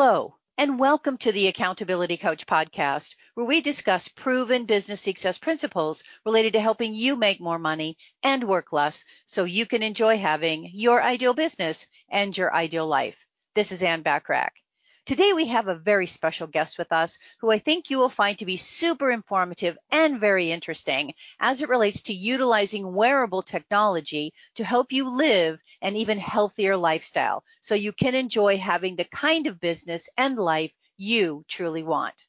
Hello, and welcome to the Accountability Coach podcast, where we discuss proven business success principles related to helping you make more money and work less so you can enjoy having your ideal business and your ideal life. This is Ann Bachrach. Today we have a very special guest with us who I think you will find to be super informative and very interesting as it relates to utilizing wearable technology to help you live an even healthier lifestyle so you can enjoy having the kind of business and life you truly want.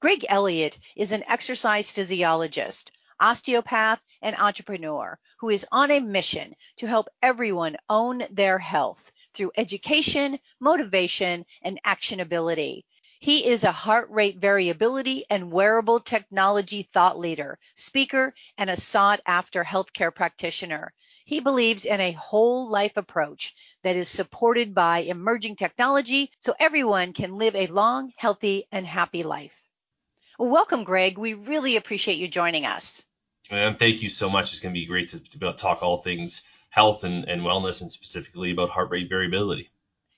Greg Elliott is an exercise physiologist, osteopath, and entrepreneur who is on a mission to help everyone own their health through education, motivation, and actionability. He is a heart rate variability and wearable technology thought leader, speaker, and a sought after healthcare practitioner. He believes in a whole life approach that is supported by emerging technology so everyone can live a long, healthy, and happy life. Welcome, Greg. We really appreciate you joining us. And thank you so much. It's going to be great to, to be able to talk all things health and, and wellness and specifically about heart rate variability.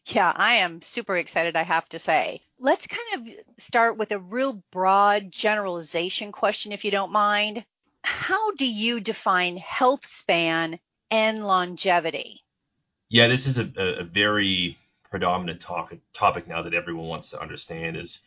Yeah, I am super excited, I have to say. Let's kind of start with a real broad generalization question, if you don't mind. How do you define health span and longevity? Yeah, this is a, a very predominant topic, topic now that everyone wants to understand is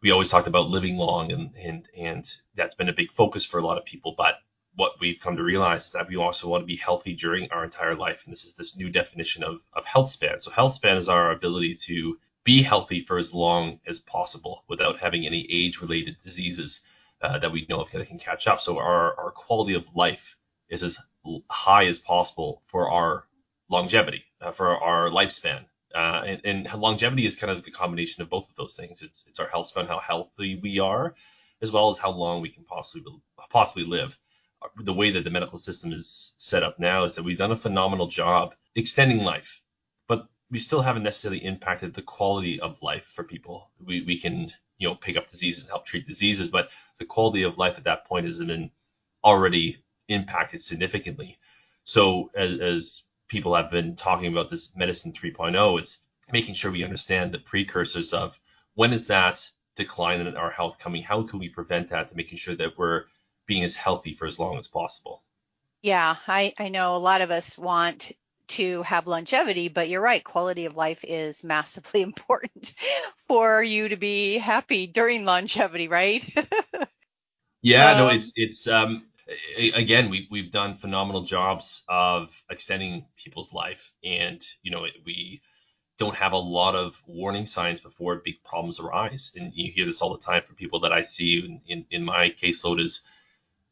we always talked about living long and, and, and that's been a big focus for a lot of people, but what we've come to realize is that we also want to be healthy during our entire life. And this is this new definition of, of health span. So health span is our ability to be healthy for as long as possible without having any age related diseases uh, that we know of that can catch up. So our, our quality of life is as high as possible for our longevity, uh, for our lifespan. Uh, and, and, longevity is kind of the combination of both of those things. It's, it's our health span, how healthy we are, as well as how long we can possibly possibly live the way that the medical system is set up now is that we've done a phenomenal job extending life, but we still haven't necessarily impacted the quality of life for people. We, we can, you know, pick up diseases and help treat diseases, but the quality of life at that point has been already impacted significantly. So as, as people have been talking about this medicine 3.0, it's making sure we understand the precursors of when is that decline in our health coming? How can we prevent that? Making sure that we're being as healthy for as long as possible. Yeah, I, I know a lot of us want to have longevity, but you're right, quality of life is massively important for you to be happy during longevity, right? yeah, um, no, it's it's um again we we've done phenomenal jobs of extending people's life and you know we don't have a lot of warning signs before big problems arise and you hear this all the time from people that I see in, in, in my caseload is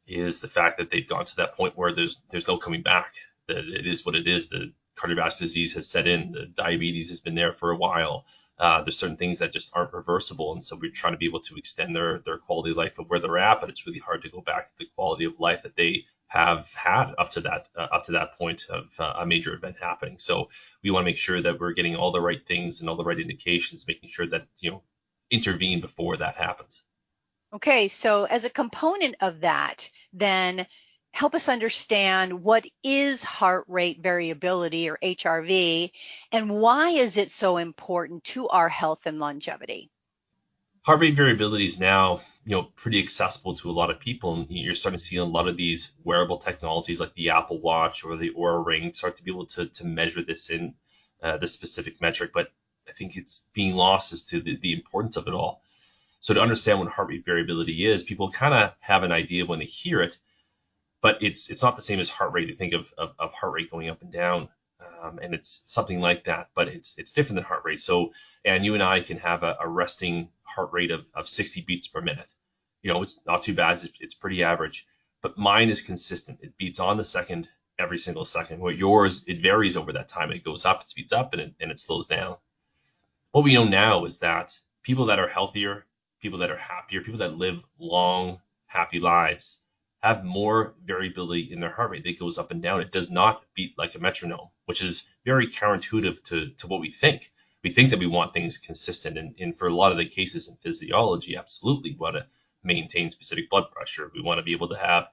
is the fact that they've gone to that point where there's there's no coming back. That it is what it is. The cardiovascular disease has set in. The diabetes has been there for a while. Uh, there's certain things that just aren't reversible, and so we're trying to be able to extend their their quality of life of where they're at. But it's really hard to go back to the quality of life that they have had up to that uh, up to that point of uh, a major event happening. So we want to make sure that we're getting all the right things and all the right indications, making sure that you know intervene before that happens. Okay, so as a component of that, then help us understand what is heart rate variability or HRV and why is it so important to our health and longevity? Heart rate variability is now, you know, pretty accessible to a lot of people and you're starting to see a lot of these wearable technologies like the Apple Watch or the Oura Ring start to be able to, to measure this in uh, this specific metric, but I think it's being lost as to the, the importance of it all. So to understand what heart rate variability is, people kind of have an idea when they hear it, but it's it's not the same as heart rate. They think of, of, of heart rate going up and down, um, and it's something like that, but it's it's different than heart rate. So and you and I can have a, a resting heart rate of, of 60 beats per minute. You know, it's not too bad. It's, it's pretty average, but mine is consistent. It beats on the second every single second. What yours, it varies over that time. It goes up, it speeds up, and it, and it slows down. What we know now is that people that are healthier people that are happier, people that live long, happy lives, have more variability in their heart rate that goes up and down. It does not beat like a metronome, which is very counterintuitive to, to what we think. We think that we want things consistent. And, and for a lot of the cases in physiology, absolutely we want to maintain specific blood pressure. We want to be able to have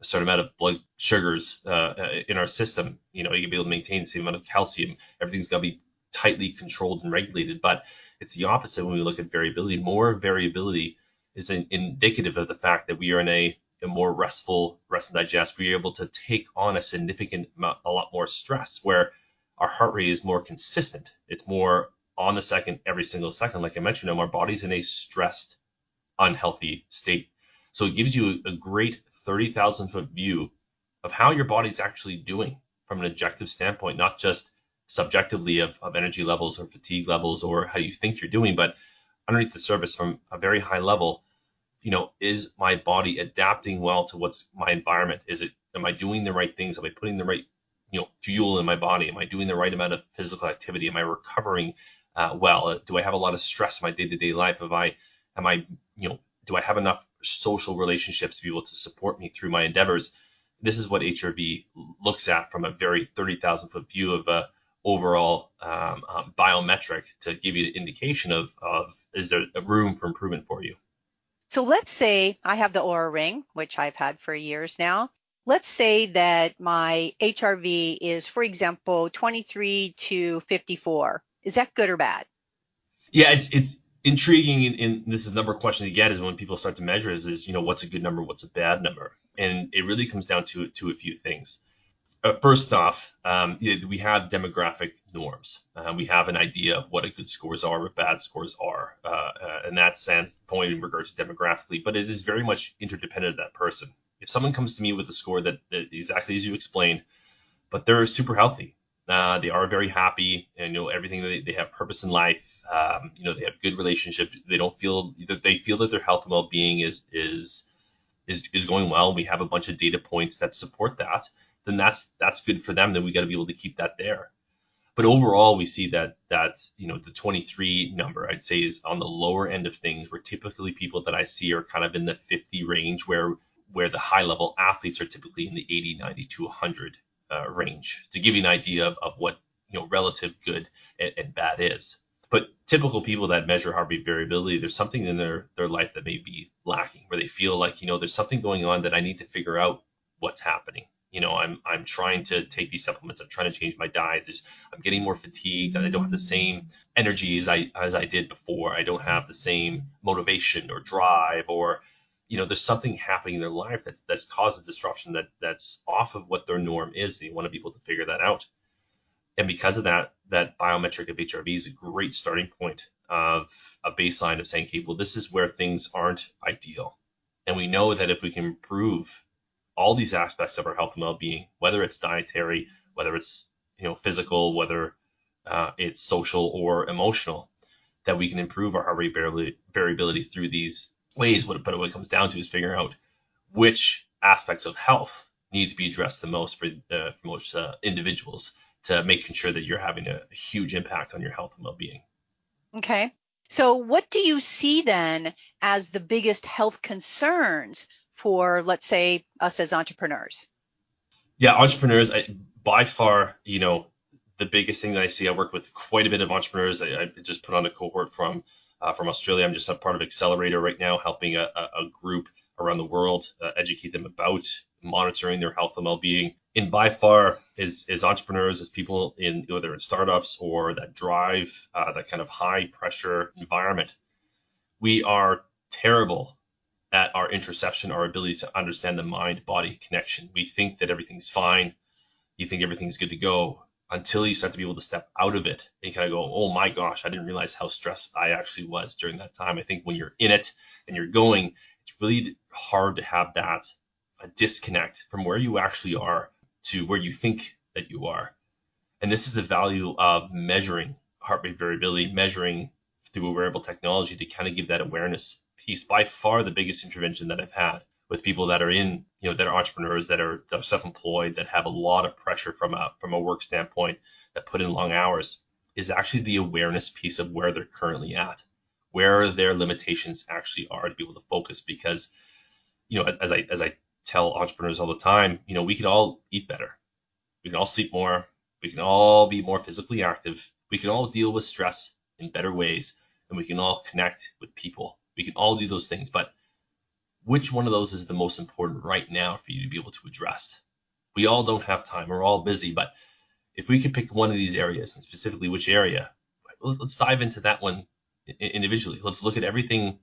a certain amount of blood sugars uh, in our system. You know, you can be able to maintain the same amount of calcium. Everything's got to be tightly controlled and regulated. But it's the opposite when we look at variability. More variability is in, indicative of the fact that we are in a, a more restful rest and digest. We are able to take on a significant amount, a lot more stress, where our heart rate is more consistent. It's more on the second every single second. Like I mentioned, our body's in a stressed, unhealthy state. So it gives you a great 30,000 foot view of how your body's actually doing from an objective standpoint, not just subjectively of, of energy levels or fatigue levels or how you think you're doing, but underneath the surface from a very high level, you know, is my body adapting well to what's my environment? Is it, am I doing the right things? Am I putting the right, you know, fuel in my body? Am I doing the right amount of physical activity? Am I recovering uh, well? Do I have a lot of stress in my day-to-day life? Am I, am I, you know, do I have enough social relationships to be able to support me through my endeavors? This is what HRV looks at from a very 30,000 foot view of a overall um, um, biometric to give you an indication of, of is there a room for improvement for you. So let's say I have the Oura Ring, which I've had for years now. Let's say that my HRV is, for example, 23 to 54. Is that good or bad? Yeah, it's it's intriguing, and, and this is the number of questions you get is when people start to measure is, is you know what's a good number, what's a bad number, and it really comes down to to a few things. Uh, first off, um, we have demographic norms. Uh, we have an idea of what a good scores are, what bad scores are, uh, uh in that sense, point in regards to demographically. But it is very much interdependent of that person. If someone comes to me with a score that, that exactly as you explained, but they're super healthy, uh, they are very happy, and you know everything they, they have purpose in life. Um, you know they have good relationships. They don't feel that they feel that their health and well-being is is is is going well. We have a bunch of data points that support that then that's that's good for them. Then we got to be able to keep that there. But overall, we see that that you know the 23 number I'd say is on the lower end of things. Where typically people that I see are kind of in the 50 range, where where the high level athletes are typically in the 80, 90 to 100 uh, range. To give you an idea of, of what you know relative good and, and bad is. But typical people that measure heart rate variability, there's something in their their life that may be lacking, where they feel like you know there's something going on that I need to figure out what's happening you know, I'm I'm trying to take these supplements. I'm trying to change my diet. Just I'm getting more fatigued, I don't have the same energy as I as I did before. I don't have the same motivation or drive, or you know, there's something happening in their life that that's caused a disruption that that's off of what their norm is. You want to be able to figure that out. And because of that, that biometric of HRV is a great starting point of a baseline of saying, okay, well, this is where things aren't ideal. And we know that if we can improve all these aspects of our health and well-being, whether it's dietary, whether it's you know physical, whether uh, it's social or emotional, that we can improve our heart rate variability through these ways. But what it comes down to is figuring out which aspects of health need to be addressed the most for, uh, for most uh, individuals to making sure that you're having a, huge impact on your health and well-being. Okay. So, what do you see then as the biggest health concerns for, let's say, us as entrepreneurs? Yeah, entrepreneurs, I, by far, you know, the biggest thing that I see, I work with quite a bit of entrepreneurs. I, I just put on a cohort from uh, from Australia. I'm just a part of Accelerator right now, helping a, a group around the world uh, educate them about monitoring their health and well-being. And by far, as, as entrepreneurs, as people in whether in startups or that drive uh, that kind of high pressure environment, we are terrible at our interoception, our ability to understand the mind body connection. We think that everything's fine. You think everything's good to go until you start to be able to step out of it and kind of go, oh my gosh, I didn't realize how stressed I actually was during that time. I think when you're in it and you're going, it's really hard to have that a disconnect from where you actually are to where you think that you are. And this is the value of measuring heart rate variability, measuring through a wearable technology to kind of give that awareness piece by far the biggest intervention that I've had with people that are in, you know, that are entrepreneurs, that are, self-employed, that have a lot of pressure from a from a work standpoint, that put in long hours, is actually the awareness piece of where they're currently at, where their limitations actually are to be able to focus. Because, you know, as, as I as I tell entrepreneurs all the time, you know, we can all eat better, we can all sleep more, we can all be more physically active, we can all deal with stress in better ways, and we can all connect with people we can all do those things, but which one of those is the most important right now for you to be able to address? We all don't have time. We're all busy, but if we could pick one of these areas and specifically which area, let's dive into that one individually. Let's look at everything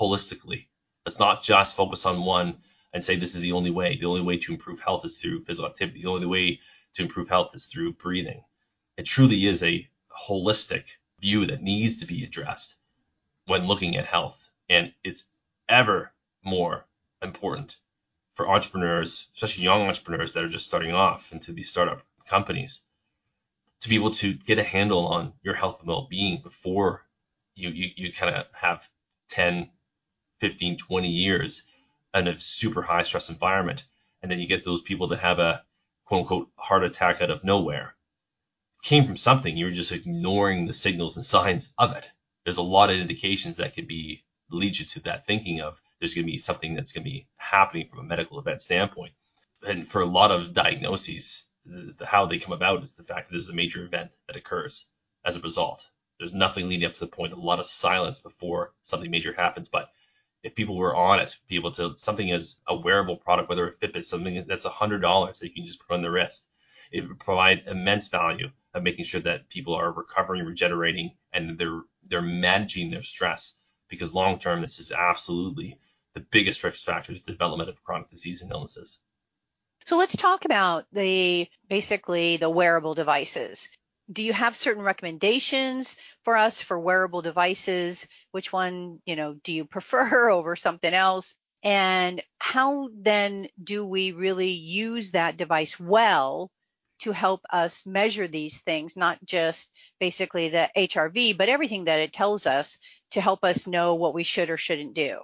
holistically. Let's not just focus on one and say this is the only way. The only way to improve health is through physical activity. The only way to improve health is through breathing. It truly is a holistic view that needs to be addressed when looking at health. And it's ever more important for entrepreneurs, especially young entrepreneurs that are just starting off into these startup companies, to be able to get a handle on your health and well-being before you you, you kind of have 10, 15, 20 years in a super high stress environment. And then you get those people that have a quote unquote heart attack out of nowhere. came from something. You were just ignoring the signals and signs of it. There's a lot of indications that could be lead you to that thinking of there's going to be something that's going to be happening from a medical event standpoint. And for a lot of diagnoses, the, the, how they come about is the fact that there's a major event that occurs as a result. There's nothing leading up to the point, a lot of silence before something major happens. But if people were on it, be able to something as a wearable product, whether a Fitbit, something that's hundred dollars that you can just put on their wrist, it would provide immense value of making sure that people are recovering, regenerating, and they're they're managing their stress because long term this is absolutely the biggest risk factor to development of chronic disease and illnesses. So let's talk about the basically the wearable devices. Do you have certain recommendations for us for wearable devices? Which one, you know, do you prefer over something else? And how then do we really use that device well to help us measure these things, not just basically the HRV, but everything that it tells us to help us know what we should or shouldn't do?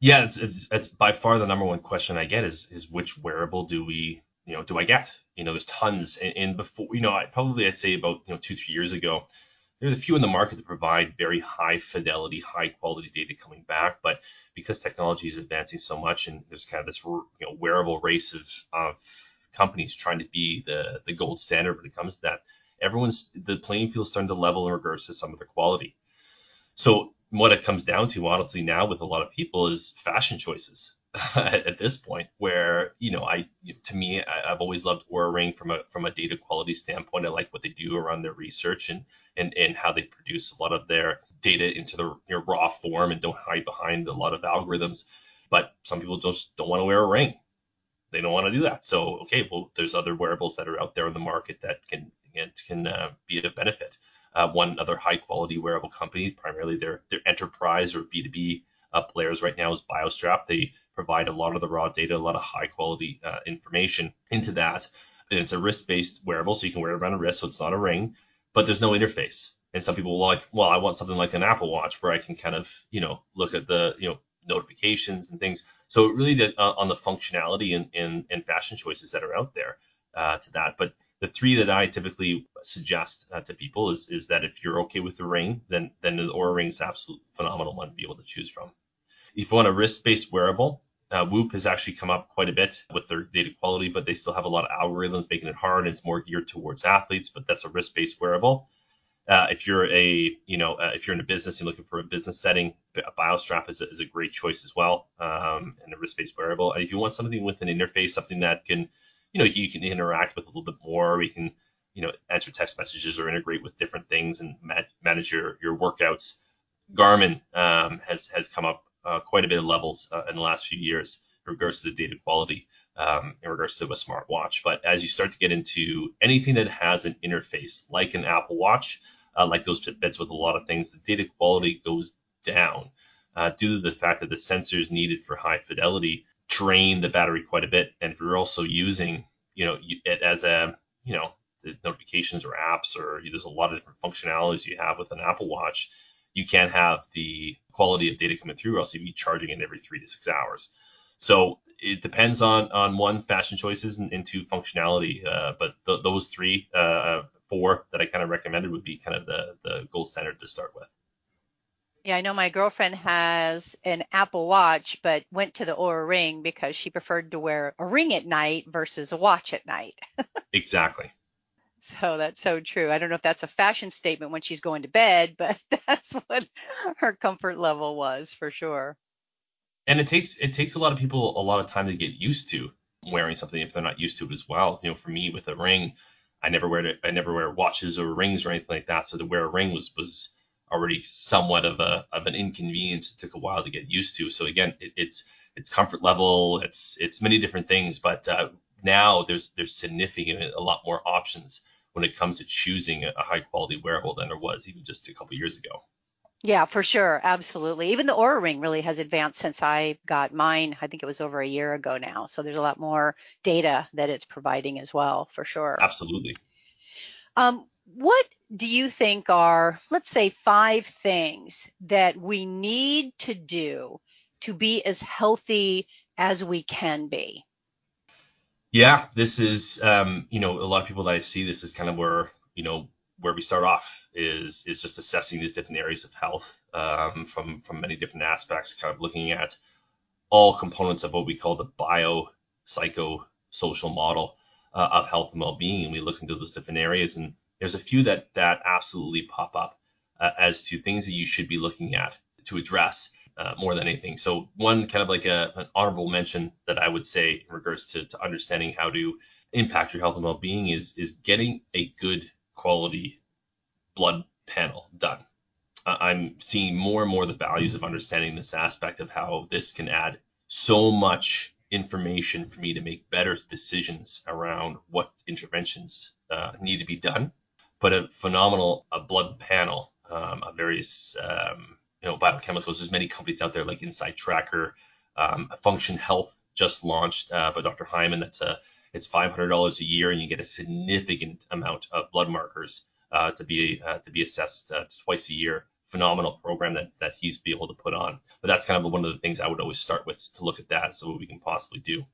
Yeah, it's, it's, it's by far the number one question I get is is which wearable do we you know do I get? You know, there's tons, and, and before you know, I probably I'd say about you know two three years ago, there's a few in the market that provide very high fidelity, high quality data coming back, but because technology is advancing so much, and there's kind of this you know wearable race of of companies trying to be the the gold standard when it comes to that, everyone's the playing field starting to level in regards to some of their quality. So what it comes down to, honestly, now with a lot of people is fashion choices at, at, this point. Where you know, I to me, I, have always loved Oura Ring from a from a data quality standpoint. I like what they do around their research and and and how they produce a lot of their data into the raw form and don't hide behind a lot of algorithms. But some people just don't want to wear a ring. They don't want to do that. So okay, well, there's other wearables that are out there in the market that can can, can uh, be of benefit uh, one other high quality wearable company, primarily their, their enterprise or B2B uh, players right now is BioStrap. They provide a lot of the raw data, a lot of high quality uh, information into that. And it's a wrist based wearable, so you can wear it around a wrist, so it's not a ring, but there's no interface. And some people will like, well, I want something like an Apple Watch where I can kind of, you know, look at the, you know, notifications and things. So it really did, uh, on the functionality and, and, and fashion choices that are out there uh, to that. But the three that I typically suggest uh, to people is is that if you're okay with the ring, then then the Oura Ring is absolute phenomenal one to be able to choose from. If you want a wrist-based wearable, uh, Whoop has actually come up quite a bit with their data quality, but they still have a lot of algorithms making it hard. And it's more geared towards athletes, but that's a wrist-based wearable. Uh, if you're a, you know, uh, if you're in a business and you're looking for a business setting, a BioStrap is a, is a great choice as well, um, and a wrist-based wearable. And if you want something with an interface, something that can you know you can interact with a little bit more. We can you know answer text messages or integrate with different things and manage your your workouts. Garmin um, has has come up uh, quite a bit of levels uh, in the last few years in regards to the data quality um, in regards to a smartwatch. But as you start to get into anything that has an interface like an Apple Watch, like those Fitbits with a lot of things, the data quality goes down uh, due to the fact that the sensors needed for high fidelity drain the battery quite a bit. And if you're also using, you know, it as a, you know, notifications or apps or there's a lot of different functionalities you have with an Apple Watch, you can't have the quality of data coming through, or else you'd be charging it every three to six hours. So it depends on on one fashion choices and, and two functionality. Uh, but th- those three, uh, four that I kind of recommended would be kind of the the gold standard to start with. Yeah, I know my girlfriend has an Apple Watch, but went to the Oura Ring because she preferred to wear a ring at night versus a watch at night. exactly. So that's so true. I don't know if that's a fashion statement when she's going to bed, but that's what her comfort level was for sure. And it takes it takes a lot of people a lot of time to get used to wearing something if they're not used to it as well. You know, for me with a ring, I never wear I never wear watches or rings or anything like that. So to wear a ring was was already somewhat of a of an inconvenience. It took a while to get used to. So again, it, it's it's comfort level. It's it's many different things. But uh, now there's there's significant a lot more options when it comes to choosing a high quality wearable than there was even just a couple years ago. Yeah, for sure. Absolutely. Even the Oura Ring really has advanced since I got mine. I think it was over a year ago now. So there's a lot more data that it's providing as well, for sure. Absolutely. Um, what do you think are, let's say, five things that we need to do to be as healthy as we can be? Yeah, this is, um, you know, a lot of people that I see, this is kind of where, you know, where we start off is is just assessing these different areas of health um, from from many different aspects, kind of looking at all components of what we call the bio psycho social model uh, of health and well-being, and we look into those different areas. And there's a few that that absolutely pop up uh, as to things that you should be looking at to address uh, more than anything. So one kind of like a, an honorable mention that I would say in regards to, to understanding how to impact your health and well-being is is getting a good quality blood panel done. I'm seeing more and more the values of understanding this aspect of how this can add so much information for me to make better decisions around what interventions uh, need to be done. But a phenomenal a blood panel um, of various um, you know biochemicals. There's many companies out there like InsideTracker, um, Function Health just launched uh, by Dr. Hyman. That's a it's $500 a year, and you get a significant amount of blood markers to be uh, to be assessed uh, twice a year. Phenomenal program that that he's be able to put on. But that's kind of one of the things I would always start with to look at that, so what we can possibly do.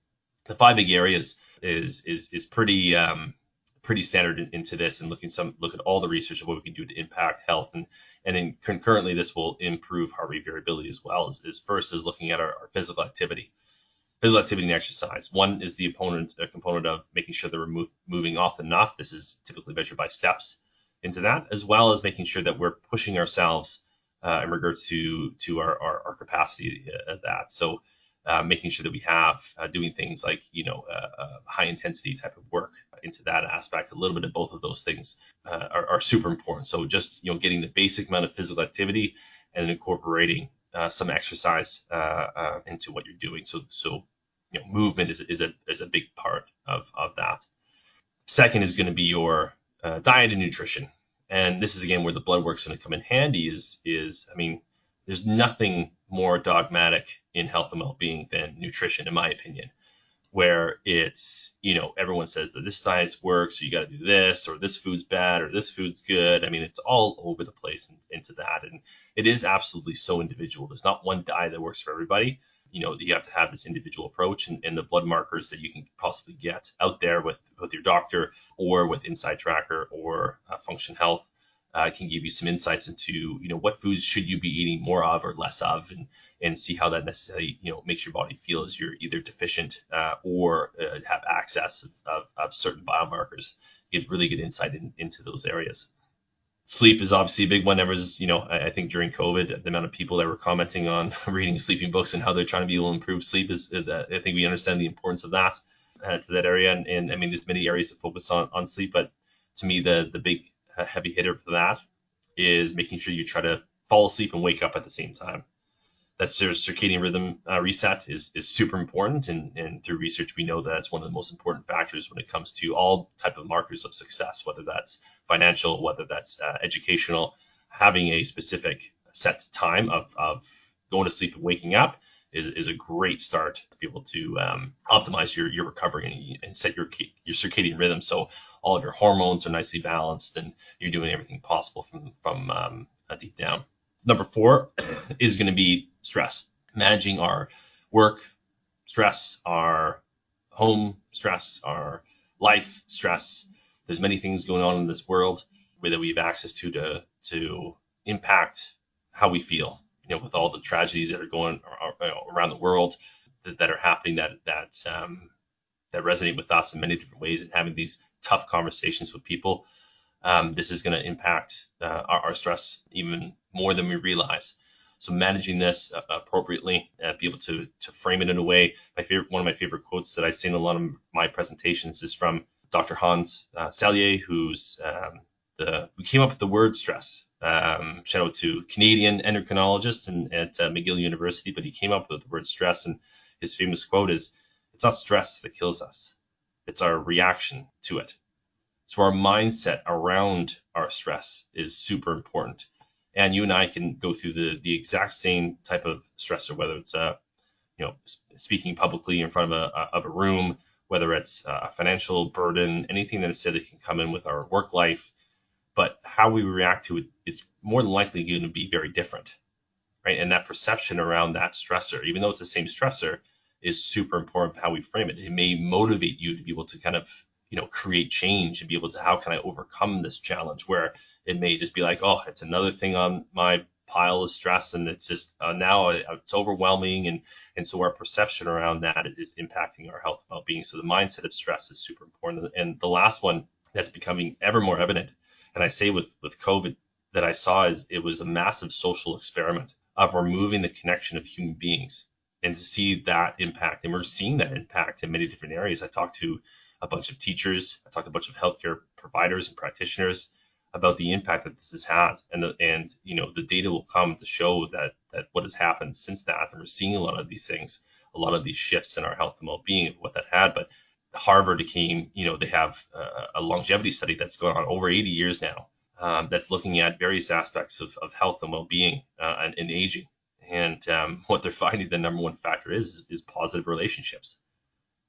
The five big areas is is is pretty um, pretty standard in, into this, and looking some look at all the research of what we can do to impact health, and and concurrently this will improve heart rate variability as well. As, as first is looking at our, our physical activity physical activity and exercise. One is the opponent component of making sure that we're move, moving often enough. This is typically measured by steps into that, as well as making sure that we're pushing ourselves uh, in regards to to our our, our capacity at that. So uh, making sure that we have uh, doing things like you know uh, uh, high intensity type of work into that aspect. A little bit of both of those things uh, are, are, super important. So just you know getting the basic amount of physical activity and incorporating some exercise into what you're doing. So so you know movement is, is a is a big part of of that. Second is going to be your uh, diet and nutrition. And this is again where the blood work's going to come in handy. Is is I mean, there's nothing more dogmatic in health and well-being than nutrition, in my opinion. Where it's you know everyone says that this diet works, so you got to do this, or this food's bad, or this food's good. I mean, it's all over the place in, into that, and it is absolutely so individual. There's not one diet that works for everybody you know you have to have this individual approach and, and, the blood markers that you can possibly get out there with with your doctor or with InsideTracker or uh, Function Health uh, can give you some insights into you know what foods should you be eating more of or less of and and see how that necessarily you know makes your body feel as you're either deficient uh, or uh, have access of, of, of certain biomarkers. Give really good insight in, into those areas sleep is obviously a big one. Was, you know, I, I, think during COVID, the amount of people that were commenting on reading sleeping books and how they're trying to be able to improve sleep is, uh, I think we understand the importance of that uh, to that area. And, and, I mean, there's many areas to focus on on sleep, but to me, the the big uh, heavy hitter for that is making sure you try to fall asleep and wake up at the same time that circadian rhythm uh, reset is, is super important. And, and through research we know that it's one of the most important factors when it comes to all type of markers of success whether that's financial whether that's uh, educational. Having a specific set time of, of going to sleep and waking up is, is a great start to be able to um, optimize your, your recovery and, and set your your circadian rhythm. So all of your hormones are nicely balanced and you're doing everything possible from from um, deep down number four is going to be stress, managing our work stress, our home stress, our life stress. There's many things going on in this world that we have access to to to impact how we feel. You know, with all the tragedies that are going around the world that, that are happening that that um, that resonate with us in many different ways, and having these tough conversations with people um, this is going to impact uh, our, our, stress even more than we realize. So managing this uh, appropriately, uh, be able to to frame it in a way. My favorite, one of my favorite quotes that I say in a lot of my presentations is from Dr. Hans uh, Selye, who's um, the we came up with the word stress. Um, shout out to Canadian endocrinologist and at uh, McGill University, but he came up with the word stress, and his famous quote is, "It's not stress that kills us; it's our reaction to it." So our mindset around our stress is super important. And you and I can go through the the exact same type of stressor, whether it's a you know speaking publicly in front of a of a room, whether it's uh, a financial burden, anything that is said that can come in with our work life, but how we react to it is more than likely going to be very different, right? And that perception around that stressor, even though it's the same stressor, is super important how we frame it. It may motivate you to be able to kind of you know create change and be able to how can I overcome this challenge where it may just be like oh it's another thing on my pile of stress and it's just uh, now it's overwhelming and and so our perception around that is impacting our health well-being so the mindset of stress is super important and the last one that's becoming ever more evident and I say with with COVID that I saw is it was a massive social experiment of removing the connection of human beings and to see that impact. And we're seeing that impact in many different areas. I talked to a bunch of teachers, I talked to a bunch of healthcare providers and practitioners about the impact that this has had. And and you know the data will come to show that that what has happened since that. And we're seeing a lot of these things, a lot of these shifts in our health and well-being what that had. But Harvard came, you know, they have a, a longevity study that's going on over 80 years now um, that's looking at various aspects of, of health and well-being uh, and, and, aging. And um, what they're finding the number one factor is is positive relationships.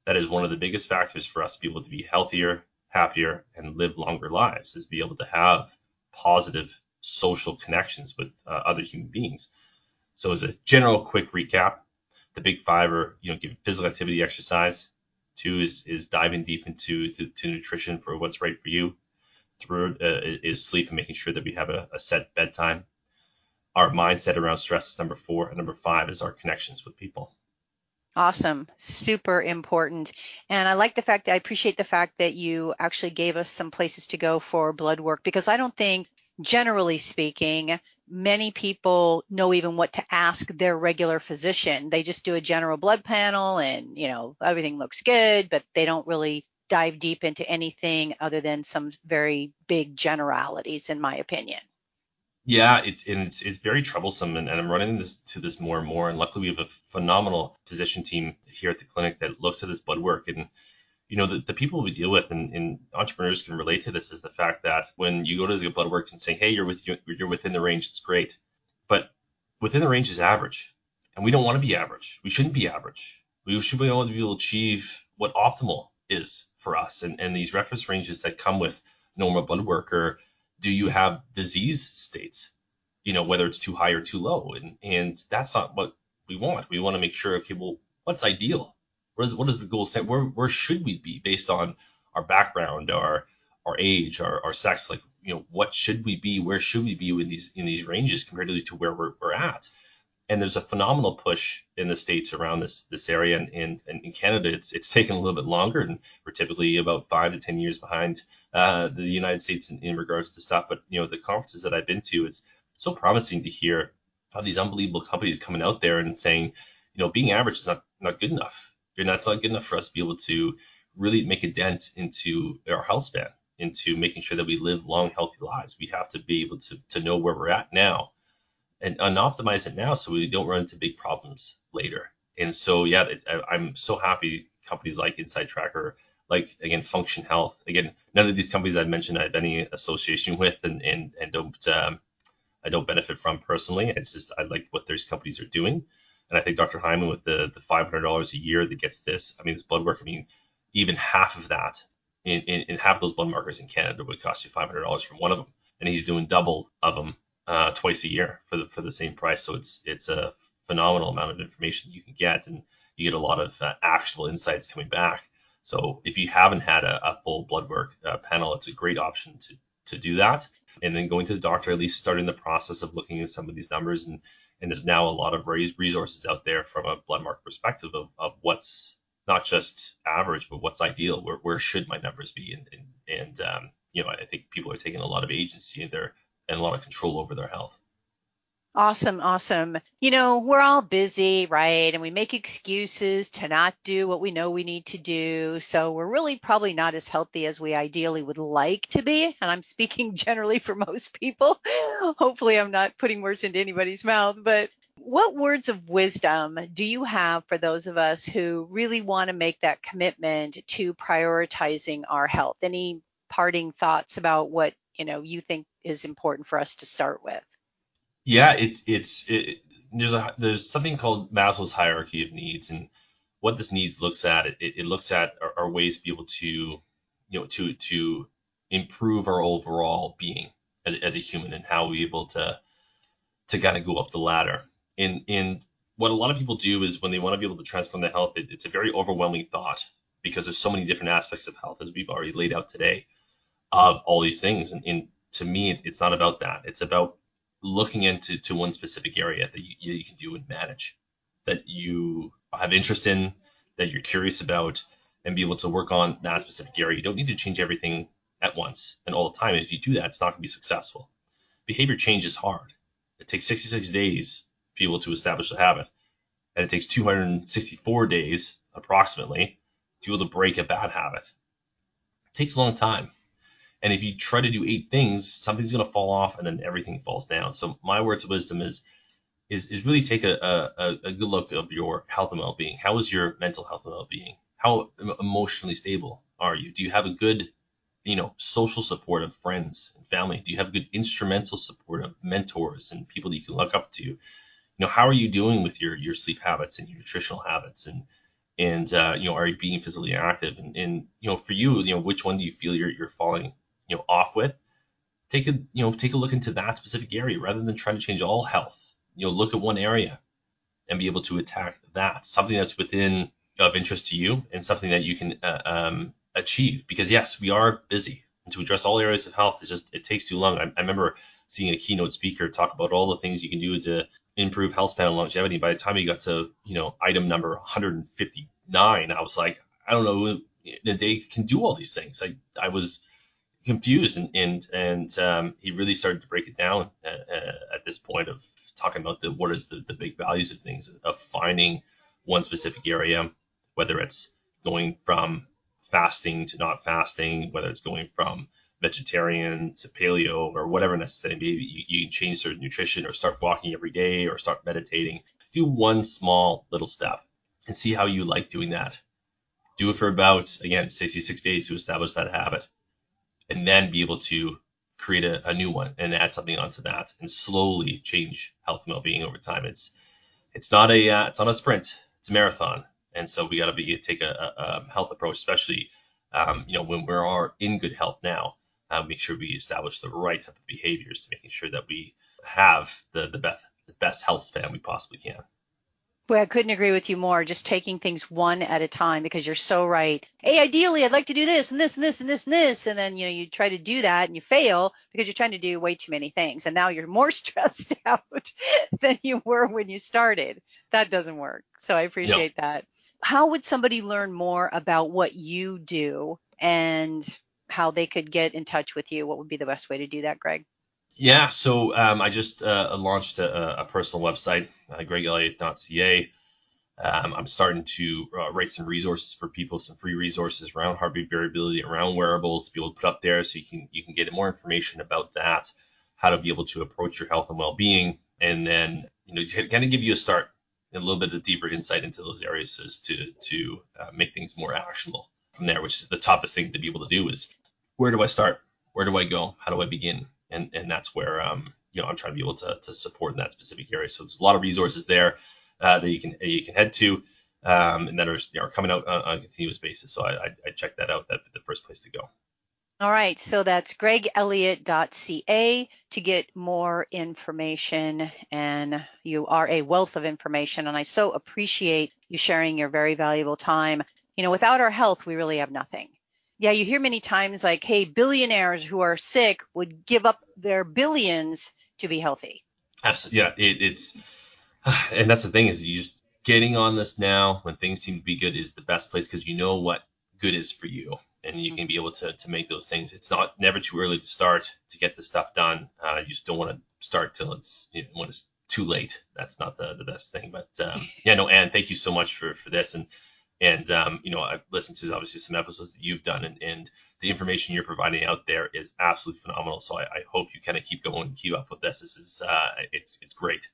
That is one of the biggest factors for us to be able to be healthier, happier, and live longer lives. Is be able to have positive social connections with uh, other human beings. So as a general quick recap, the big five are you know give physical activity, exercise, Two is is diving deep into to, to nutrition for what's right for you. Three uh, is sleep and making sure that we have a, a set bedtime. Our mindset around stress is number four, and number five is our connections with people. Awesome. Super important. And I like the fact that I appreciate the fact that you actually gave us some places to go for blood work because I don't think, generally speaking, many people know even what to ask their regular physician. They just do a general blood panel and, you know, everything looks good, but they don't really dive deep into anything other than some very big generalities, in my opinion. Yeah, it's it's, it's very troublesome, and, and I'm running this to this more and more. And luckily, we have a phenomenal physician team here at the clinic that looks at this blood work and you know, the, the people we deal with and, and, entrepreneurs can relate to this is the fact that when you go to the blood work and say, hey, you're with you're within the range, it's great, but within the range is average, and we don't want to be average. We shouldn't be average. We should be able to be able to achieve what optimal is for us, and and these reference ranges that come with normal blood work or do you have disease states, you know, whether it's too high or too low, and and that's not what we want. We want to make sure, okay, well, what's ideal? What is what is the goal set? Where where should we be based on our background, our our age, our, our sex? Like you know, what should we be? Where should we be in these in these ranges compared to where we're, we're at? And there's a phenomenal push in the states around this this area, and, and, in Canada, it's it's taken a little bit longer, and we're typically about five to ten years behind uh, the United States in, in regards to stuff. But you know, the conferences that I've been to, it's so promising to hear how these unbelievable companies coming out there and saying, you know, being average is not not good enough and that's not good enough for us to be able to really make a dent into our health span, into making sure that we live long, healthy lives. We have to be able to, to know where we're at now and, and optimize it now so we don't run into big problems later. And so, yeah, I, I'm so happy companies like InsideTracker, like again, Function Health. Again, none of these companies I've mentioned I have any association with and and, and don't um, I don't benefit from personally. It's just I like what those companies are doing. And I think Dr. Hyman with the the $500 a year that gets this, I mean, this blood work, I mean, even half of that in, in, in half those blood markers in Canada would cost you $500 from one of them. And he's doing double of them uh, twice a year for the, for the same price. So it's, it's a phenomenal amount of information you can get and you get a lot of uh, insights coming back. So if you haven't had a, a full blood work uh, panel, it's a great option to, to do that. And then going to the doctor, at least starting the process of looking at some of these numbers and and there's now a lot of resources out there from a blood mark perspective of, of what's not just average, but what's ideal. Where, where should my numbers be? And, and, and um, you know, I think people are taking a lot of agency in their and a lot of control over their health. Awesome, awesome. You know, we're all busy, right? And we make excuses to not do what we know we need to do. So we're really probably not as healthy as we ideally would like to be. And I'm speaking generally for most people. Hopefully, I'm not putting words into anybody's mouth, but what words of wisdom do you have for those of us who really want to make that commitment to prioritizing our health? Any parting thoughts about what, you know, you think is important for us to start with? Yeah, it's it's it, there's a there's something called Maslow's hierarchy of needs, and what this needs looks at it, it looks at our, ways to be able to you know to to improve our overall being as, as a human and how we able to to kind of go up the ladder. And and what a lot of people do is when they want to be able to transform their health, it, it's a very overwhelming thought because there's so many different aspects of health as we've already laid out today of all these things. And, and to me, it's not about that. It's about looking into to one specific area that you, you can do and manage, that you have interest in, that you're curious about, and be able to work on that specific area. You don't need to change everything at once and all the time. If you do that, it's not going to be successful. Behavior change is hard. It takes 66 days to be able to establish a habit, and it takes 264 days approximately to be able to break a bad habit. It takes a long time. And if you try to do eight things, something's going to fall off and then everything falls down. So my words of wisdom is is, is really take a, a, a good look of your health and well-being. How is your mental health and well-being? How emotionally stable are you? Do you have a good, you know, social support of friends and family? Do you have good instrumental support of mentors and people that you can look up to? You know, how are you doing with your your sleep habits and your nutritional habits and and uh, you know, are you being physically active? And, and you know, for you, you know, which one do you feel you're you're falling you know off with, take a you know take a look into that specific area rather than trying to change all health. You know, look at one area and be able to attack that something that's within of interest to you and something that you can uh, um, achieve. Because yes, we are busy, and to address all areas of health, it just it takes too long. I, I remember seeing a keynote speaker talk about all the things you can do to improve health span and longevity. By the time he got to you know item number 159, I was like, I don't know, the day can do all these things. I I was confused and and and um, he really started to break it down at, at, this point of talking about the what is the, the big values of things of finding one specific area whether it's going from fasting to not fasting whether it's going from vegetarian to paleo or whatever necessary maybe you, you can change certain nutrition or start walking every day or start meditating. Do one small little step and see how you like doing that. Do it for about again 66 days to establish that habit and then be able to create a, a new one and add something onto that and slowly change health and well-being over time. It's it's not a uh, it's not a sprint, it's a marathon, and so we got to be take a, a, health approach, especially um, you know when we are in good health now. Uh, make sure we establish the right type of behaviors to making sure that we have the the best the best health span we possibly can. Boy, I couldn't agree with you more. Just taking things one at a time because you're so right. Hey, ideally, I'd like to do this and this and this and this and this, and then you know you try to do that and you fail because you're trying to do way too many things, and now you're more stressed out than you were when you started. That doesn't work. So I appreciate yep. that. How would somebody learn more about what you do and how they could get in touch with you? What would be the best way to do that, Greg? Yeah, so um, I just uh, launched a, a, personal website, uh, gregelliott.ca. Um, I'm starting to uh, write some resources for people, some free resources around heartbeat variability, around wearables to be able to put up there, so you can you can get more information about that, how to be able to approach your health and well-being, and then you know kind of give you a start, a little bit of deeper insight into those areas as to to uh, make things more actionable from there. Which is the toughest thing to be able to do is where do I start? Where do I go? How do I begin? And and that's where um, you know I'm trying to be able to, to support in that specific area. So there's a lot of resources there uh, that you can you can head to, um, and that are, you know, are coming out on, on, a continuous basis. So I, I, I check that out. That's the first place to go. All right, so that's gregelliott.ca to get more information, and you are a wealth of information, and I so appreciate you sharing your very valuable time. You know, without our health, we really have nothing yeah, you hear many times like, hey, billionaires who are sick would give up their billions to be healthy. Absolutely. Yeah, it, it's, and that's the thing is you just getting on this now when things seem to be good is the best place because you know what good is for you and you can be able to, to make those things. It's not never too early to start to get the stuff done. Uh, you just don't want to start till it's you know, when it's too late. That's not the, the best thing. But um, yeah, no, Ann, thank you so much for, for this. And, and um, you know, I've listened to obviously some episodes that you've done and, and the information you're providing out there is absolutely phenomenal. So I, I hope you kind of keep going and keep up with this. This is, uh, it's, it's great.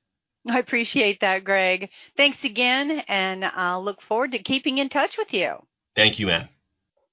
I appreciate that, Greg. Thanks again. And I'll look forward to keeping in touch with you. Thank you, Ann.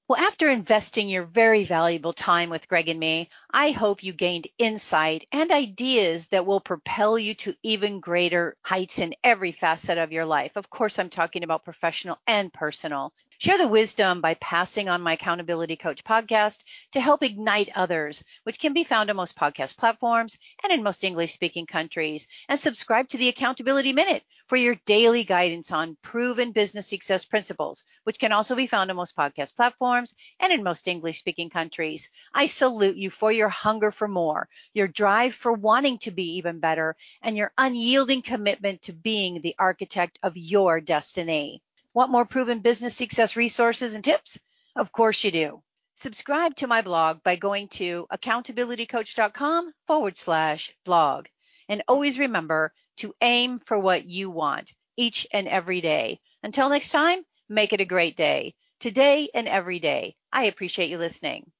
Well, after investing your very valuable time with Greg and me, I hope you gained insight and ideas that will propel you to even greater heights in every facet of your life. Of course, I'm talking about professional and personal. Share the wisdom by passing on my Accountability Coach podcast to help ignite others, which can be found on most podcast platforms and in most English speaking countries. And subscribe to the Accountability Minute for your daily guidance on proven business success principles, which can also be found on most podcast platforms and in most English speaking countries. I salute you for your hunger for more, your drive for wanting to be even better, and your unyielding commitment to being the architect of your destiny. Want more proven business success resources and tips? Of course you do. Subscribe to my blog by going to accountabilitycoach.com forward slash blog. And always remember to aim for what you want each and every day. Until next time, make it a great day, today and every day. I appreciate you listening.